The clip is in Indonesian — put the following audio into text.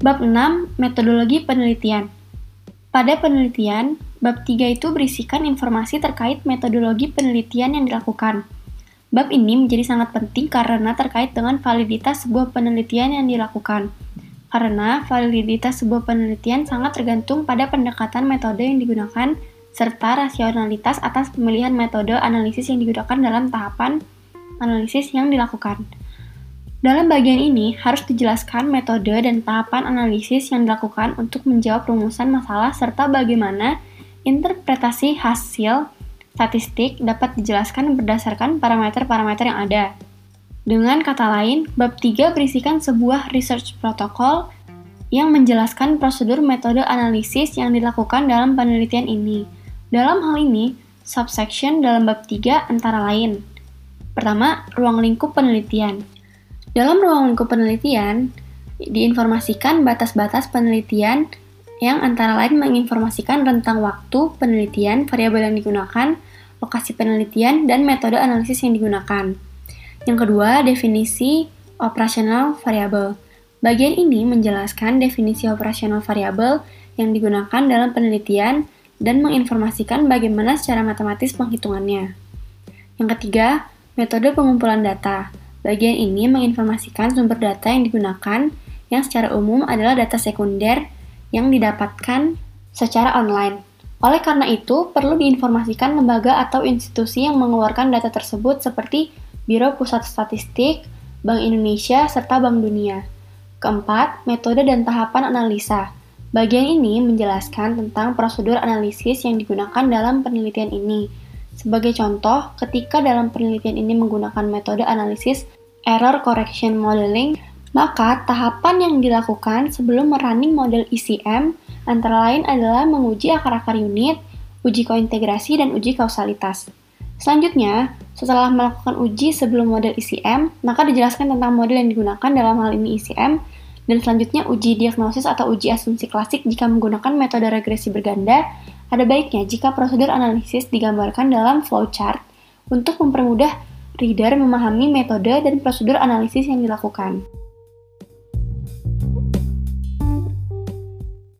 Bab 6, metodologi penelitian. Pada penelitian, bab 3 itu berisikan informasi terkait metodologi penelitian yang dilakukan. Bab ini menjadi sangat penting karena terkait dengan validitas sebuah penelitian yang dilakukan. Karena validitas sebuah penelitian sangat tergantung pada pendekatan metode yang digunakan serta rasionalitas atas pemilihan metode analisis yang digunakan dalam tahapan analisis yang dilakukan. Dalam bagian ini, harus dijelaskan metode dan tahapan analisis yang dilakukan untuk menjawab rumusan masalah serta bagaimana interpretasi hasil statistik dapat dijelaskan berdasarkan parameter-parameter yang ada. Dengan kata lain, bab 3 berisikan sebuah research protocol yang menjelaskan prosedur metode analisis yang dilakukan dalam penelitian ini. Dalam hal ini, subsection dalam bab 3 antara lain. Pertama, ruang lingkup penelitian. Dalam ruang lingkup penelitian, diinformasikan batas-batas penelitian yang antara lain menginformasikan rentang waktu penelitian, variabel yang digunakan, lokasi penelitian, dan metode analisis yang digunakan. Yang kedua, definisi operasional variabel. Bagian ini menjelaskan definisi operasional variabel yang digunakan dalam penelitian dan menginformasikan bagaimana secara matematis penghitungannya. Yang ketiga, metode pengumpulan data. Bagian ini menginformasikan sumber data yang digunakan yang secara umum adalah data sekunder yang didapatkan secara online. Oleh karena itu, perlu diinformasikan lembaga atau institusi yang mengeluarkan data tersebut seperti Biro Pusat Statistik, Bank Indonesia, serta Bank Dunia. Keempat, metode dan tahapan analisa. Bagian ini menjelaskan tentang prosedur analisis yang digunakan dalam penelitian ini, sebagai contoh, ketika dalam penelitian ini menggunakan metode analisis error correction modeling, maka tahapan yang dilakukan sebelum merunning model ECM antara lain adalah menguji akar-akar unit, uji kointegrasi, dan uji kausalitas. Selanjutnya, setelah melakukan uji sebelum model ECM, maka dijelaskan tentang model yang digunakan dalam hal ini ECM, dan selanjutnya uji diagnosis atau uji asumsi klasik jika menggunakan metode regresi berganda, ada baiknya jika prosedur analisis digambarkan dalam flowchart untuk mempermudah reader memahami metode dan prosedur analisis yang dilakukan.